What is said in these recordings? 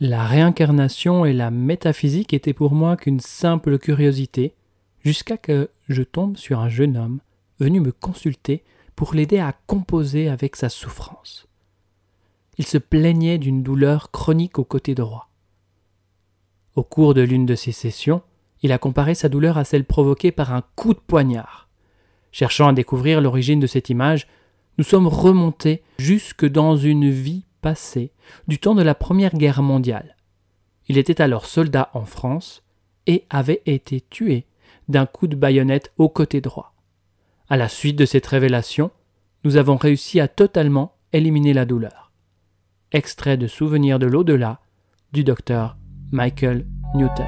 La réincarnation et la métaphysique étaient pour moi qu'une simple curiosité, jusqu'à que je tombe sur un jeune homme venu me consulter pour l'aider à composer avec sa souffrance. Il se plaignait d'une douleur chronique au côté droit. Au cours de l'une de ces sessions, il a comparé sa douleur à celle provoquée par un coup de poignard. Cherchant à découvrir l'origine de cette image, nous sommes remontés jusque dans une vie du temps de la Première Guerre mondiale. Il était alors soldat en France et avait été tué d'un coup de baïonnette au côté droit. À la suite de cette révélation, nous avons réussi à totalement éliminer la douleur. Extrait de Souvenirs de l'au-delà du docteur Michael Newton.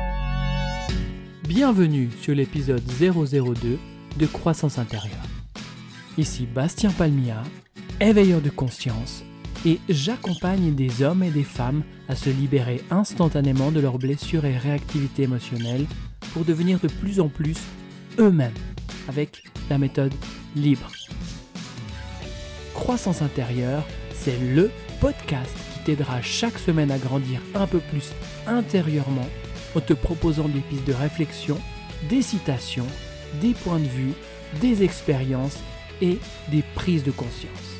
Bienvenue sur l'épisode 002 de Croissance intérieure. Ici Bastien Palmia, éveilleur de conscience et j'accompagne des hommes et des femmes à se libérer instantanément de leurs blessures et réactivité émotionnelle pour devenir de plus en plus eux-mêmes avec la méthode libre. Croissance intérieure, c'est le podcast qui t'aidera chaque semaine à grandir un peu plus intérieurement en te proposant des pistes de réflexion, des citations, des points de vue, des expériences et des prises de conscience.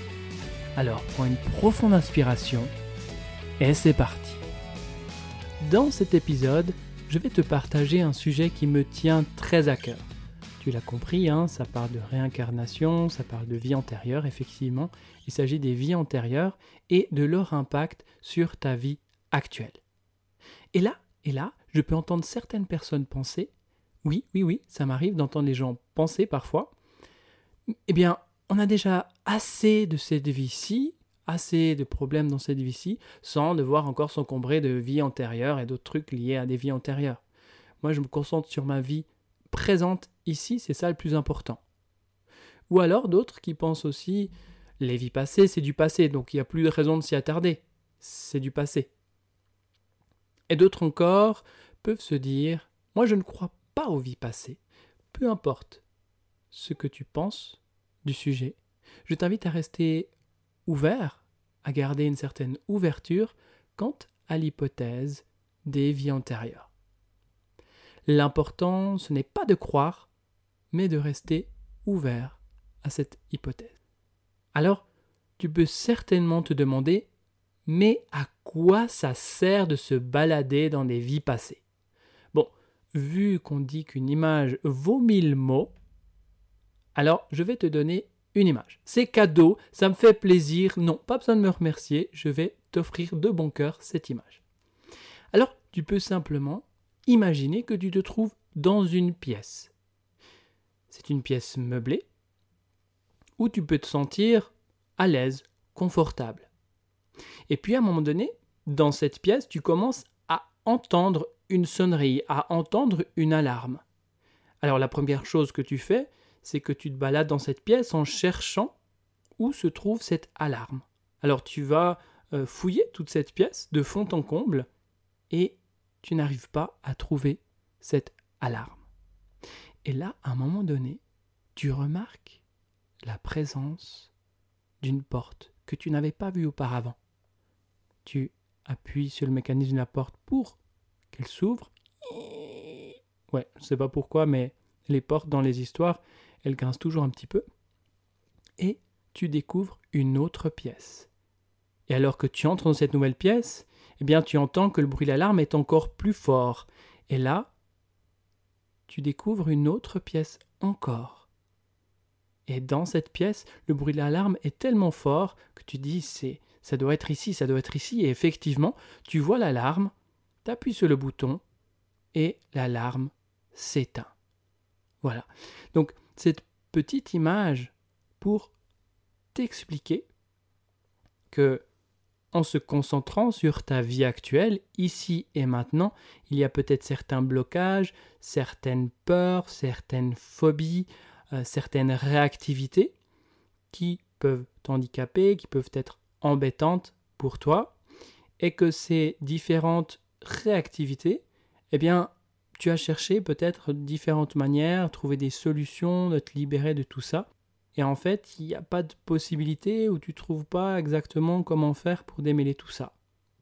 Alors prends une profonde inspiration et c'est parti. Dans cet épisode, je vais te partager un sujet qui me tient très à cœur. Tu l'as compris, hein, ça parle de réincarnation, ça parle de vie antérieure, effectivement. Il s'agit des vies antérieures et de leur impact sur ta vie actuelle. Et là, et là, je peux entendre certaines personnes penser, oui, oui, oui, ça m'arrive d'entendre les gens penser parfois, eh bien, on a déjà assez de cette vie-ci, assez de problèmes dans cette vie-ci, sans devoir encore s'encombrer de vie antérieure et d'autres trucs liés à des vies antérieures. Moi, je me concentre sur ma vie présente ici, c'est ça le plus important. Ou alors d'autres qui pensent aussi, les vies passées, c'est du passé, donc il n'y a plus de raison de s'y attarder. C'est du passé. Et d'autres encore peuvent se dire, moi je ne crois pas aux vies passées. Peu importe ce que tu penses, sujet, je t'invite à rester ouvert, à garder une certaine ouverture quant à l'hypothèse des vies antérieures. L'important, ce n'est pas de croire, mais de rester ouvert à cette hypothèse. Alors, tu peux certainement te demander, mais à quoi ça sert de se balader dans des vies passées? Bon, vu qu'on dit qu'une image vaut mille mots, alors, je vais te donner une image. C'est cadeau, ça me fait plaisir. Non, pas besoin de me remercier, je vais t'offrir de bon cœur cette image. Alors, tu peux simplement imaginer que tu te trouves dans une pièce. C'est une pièce meublée où tu peux te sentir à l'aise, confortable. Et puis à un moment donné, dans cette pièce, tu commences à entendre une sonnerie, à entendre une alarme. Alors la première chose que tu fais, c'est que tu te balades dans cette pièce en cherchant où se trouve cette alarme. Alors tu vas euh, fouiller toute cette pièce de fond en comble et tu n'arrives pas à trouver cette alarme. Et là, à un moment donné, tu remarques la présence d'une porte que tu n'avais pas vue auparavant. Tu appuies sur le mécanisme de la porte pour qu'elle s'ouvre. Ouais, je ne sais pas pourquoi, mais les portes dans les histoires, elle grince toujours un petit peu, et tu découvres une autre pièce. Et alors que tu entres dans cette nouvelle pièce, eh bien tu entends que le bruit d'alarme est encore plus fort. Et là, tu découvres une autre pièce encore. Et dans cette pièce, le bruit de l'alarme est tellement fort que tu dis ça doit être ici, ça doit être ici et effectivement, tu vois l'alarme, tu appuies sur le bouton et l'alarme s'éteint. Voilà. Donc cette petite image pour t'expliquer que en se concentrant sur ta vie actuelle, ici et maintenant, il y a peut-être certains blocages, certaines peurs, certaines phobies, euh, certaines réactivités qui peuvent t'handicaper, qui peuvent être embêtantes pour toi, et que ces différentes réactivités, eh bien, tu as cherché peut-être différentes manières, trouver des solutions, de te libérer de tout ça. Et en fait, il n'y a pas de possibilité ou tu trouves pas exactement comment faire pour démêler tout ça.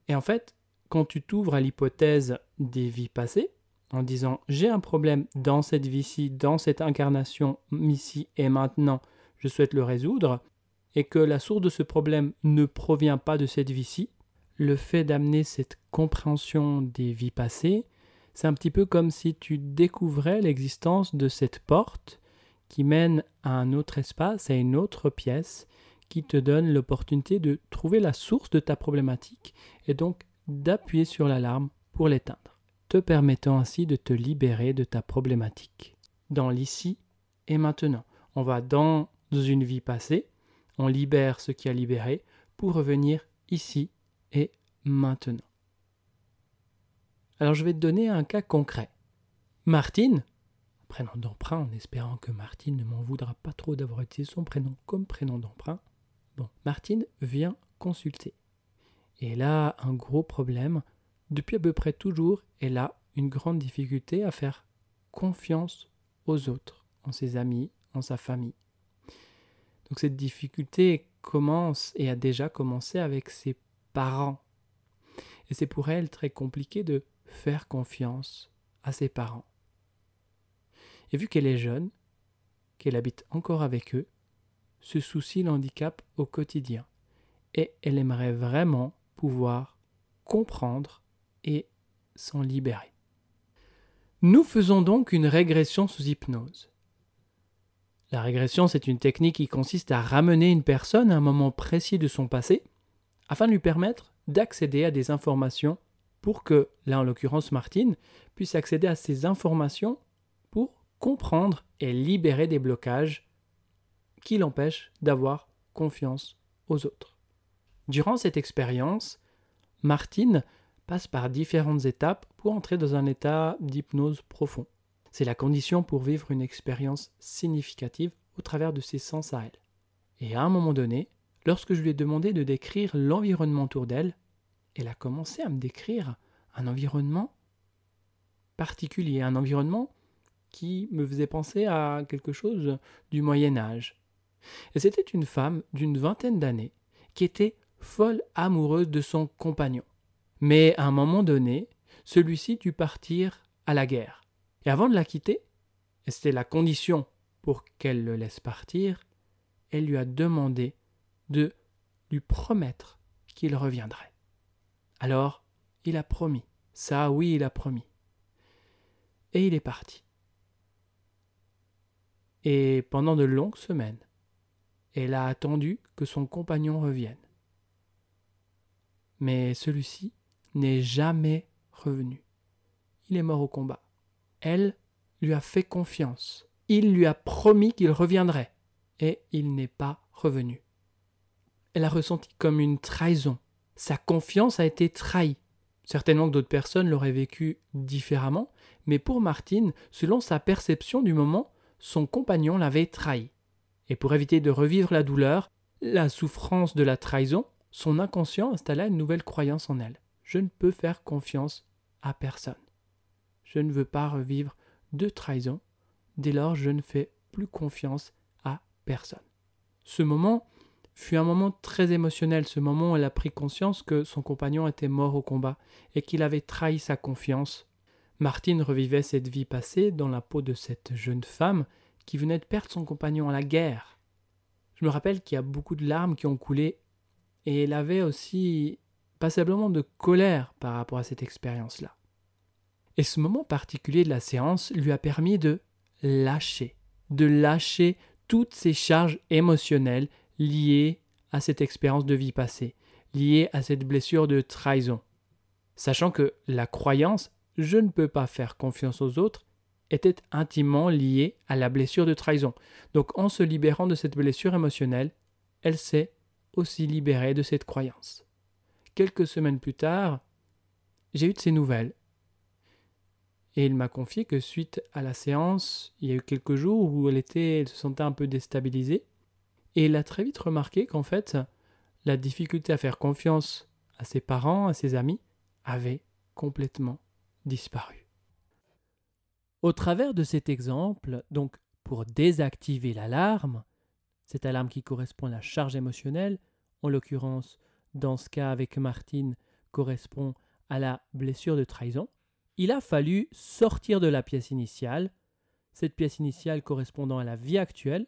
Et en fait, quand tu t'ouvres à l'hypothèse des vies passées, en disant j'ai un problème dans cette vie-ci, dans cette incarnation ici et maintenant, je souhaite le résoudre, et que la source de ce problème ne provient pas de cette vie-ci, le fait d'amener cette compréhension des vies passées, c'est un petit peu comme si tu découvrais l'existence de cette porte qui mène à un autre espace, à une autre pièce, qui te donne l'opportunité de trouver la source de ta problématique et donc d'appuyer sur l'alarme pour l'éteindre, te permettant ainsi de te libérer de ta problématique. Dans l'ici et maintenant. On va dans une vie passée, on libère ce qui a libéré pour revenir ici et maintenant. Alors je vais te donner un cas concret. Martine, prénom d'emprunt en espérant que Martine ne m'en voudra pas trop d'avoir utilisé son prénom comme prénom d'emprunt. Bon, Martine vient consulter. Et elle a un gros problème. Depuis à peu près toujours, elle a une grande difficulté à faire confiance aux autres, en ses amis, en sa famille. Donc cette difficulté commence et a déjà commencé avec ses parents. Et c'est pour elle très compliqué de faire confiance à ses parents. Et vu qu'elle est jeune, qu'elle habite encore avec eux, ce souci l'handicap au quotidien. Et elle aimerait vraiment pouvoir comprendre et s'en libérer. Nous faisons donc une régression sous hypnose. La régression, c'est une technique qui consiste à ramener une personne à un moment précis de son passé afin de lui permettre d'accéder à des informations pour que, là en l'occurrence Martine, puisse accéder à ces informations pour comprendre et libérer des blocages qui l'empêchent d'avoir confiance aux autres. Durant cette expérience, Martine passe par différentes étapes pour entrer dans un état d'hypnose profond. C'est la condition pour vivre une expérience significative au travers de ses sens à elle. Et à un moment donné, lorsque je lui ai demandé de décrire l'environnement autour d'elle, elle a commencé à me décrire un environnement particulier, un environnement qui me faisait penser à quelque chose du Moyen Âge. Et c'était une femme d'une vingtaine d'années qui était folle amoureuse de son compagnon. Mais à un moment donné, celui-ci dut partir à la guerre. Et avant de la quitter, et c'était la condition pour qu'elle le laisse partir, elle lui a demandé de lui promettre qu'il reviendrait. Alors, il a promis. Ça, oui, il a promis. Et il est parti. Et pendant de longues semaines, elle a attendu que son compagnon revienne. Mais celui-ci n'est jamais revenu. Il est mort au combat. Elle lui a fait confiance. Il lui a promis qu'il reviendrait. Et il n'est pas revenu. Elle a ressenti comme une trahison. Sa confiance a été trahie. Certainement que d'autres personnes l'auraient vécu différemment, mais pour Martine, selon sa perception du moment, son compagnon l'avait trahi. Et pour éviter de revivre la douleur, la souffrance de la trahison, son inconscient installa une nouvelle croyance en elle. Je ne peux faire confiance à personne. Je ne veux pas revivre de trahison. Dès lors, je ne fais plus confiance à personne. Ce moment fut un moment très émotionnel, ce moment où elle a pris conscience que son compagnon était mort au combat et qu'il avait trahi sa confiance. Martine revivait cette vie passée dans la peau de cette jeune femme qui venait de perdre son compagnon à la guerre. Je me rappelle qu'il y a beaucoup de larmes qui ont coulé, et elle avait aussi passablement de colère par rapport à cette expérience-là. Et ce moment particulier de la séance lui a permis de lâcher, de lâcher toutes ces charges émotionnelles liées à cette expérience de vie passée, liées à cette blessure de trahison. Sachant que la croyance je ne peux pas faire confiance aux autres était intimement liée à la blessure de trahison. Donc en se libérant de cette blessure émotionnelle, elle s'est aussi libérée de cette croyance. Quelques semaines plus tard, j'ai eu de ses nouvelles. Et il m'a confié que suite à la séance, il y a eu quelques jours où elle était, elle se sentait un peu déstabilisée. Et il a très vite remarqué qu'en fait, la difficulté à faire confiance à ses parents, à ses amis, avait complètement disparu. Au travers de cet exemple, donc pour désactiver l'alarme, cette alarme qui correspond à la charge émotionnelle, en l'occurrence, dans ce cas avec Martine, correspond à la blessure de trahison, il a fallu sortir de la pièce initiale, cette pièce initiale correspondant à la vie actuelle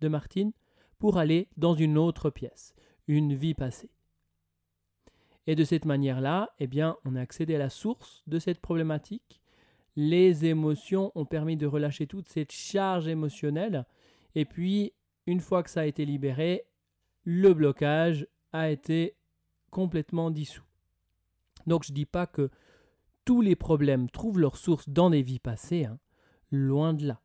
de Martine, pour aller dans une autre pièce, une vie passée. Et de cette manière-là, eh bien, on a accédé à la source de cette problématique. Les émotions ont permis de relâcher toute cette charge émotionnelle. Et puis, une fois que ça a été libéré, le blocage a été complètement dissous. Donc, je ne dis pas que tous les problèmes trouvent leur source dans des vies passées, hein. loin de là.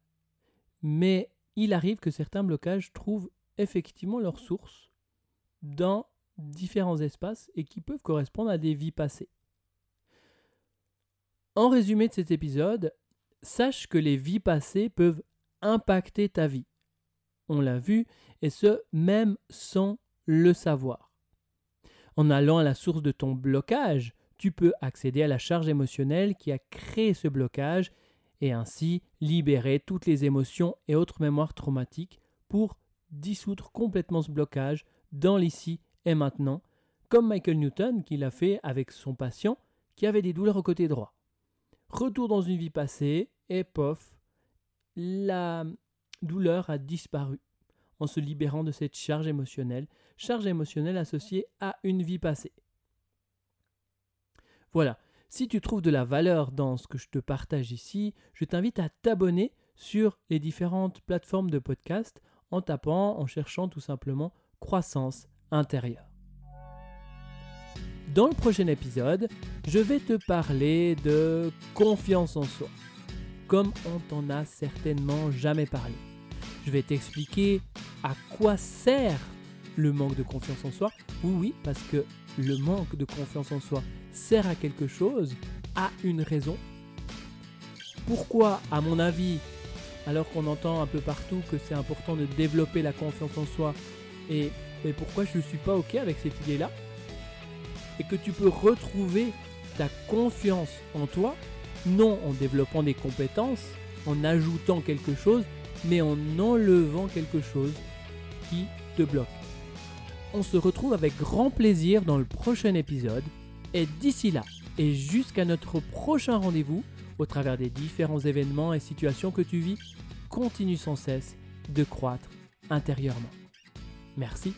Mais il arrive que certains blocages trouvent effectivement leur source dans différents espaces et qui peuvent correspondre à des vies passées. En résumé de cet épisode, sache que les vies passées peuvent impacter ta vie. On l'a vu, et ce, même sans le savoir. En allant à la source de ton blocage, tu peux accéder à la charge émotionnelle qui a créé ce blocage et ainsi libérer toutes les émotions et autres mémoires traumatiques pour dissoudre complètement ce blocage dans l'ici et maintenant, comme Michael Newton qui l'a fait avec son patient qui avait des douleurs au côté droit. Retour dans une vie passée et pof, la douleur a disparu en se libérant de cette charge émotionnelle, charge émotionnelle associée à une vie passée. Voilà, si tu trouves de la valeur dans ce que je te partage ici, je t'invite à t'abonner sur les différentes plateformes de podcast en tapant, en cherchant tout simplement croissance intérieure. Dans le prochain épisode, je vais te parler de confiance en soi, comme on t'en a certainement jamais parlé. Je vais t'expliquer à quoi sert le manque de confiance en soi. Oui, oui, parce que le manque de confiance en soi sert à quelque chose, a une raison. Pourquoi, à mon avis, alors qu'on entend un peu partout que c'est important de développer la confiance en soi, et, pourquoi je ne suis pas OK avec cette idée-là? Et que tu peux retrouver ta confiance en toi, non en développant des compétences, en ajoutant quelque chose, mais en enlevant quelque chose qui te bloque. On se retrouve avec grand plaisir dans le prochain épisode, et d'ici là, et jusqu'à notre prochain rendez-vous, au travers des différents événements et situations que tu vis, continue sans cesse de croître intérieurement. Merci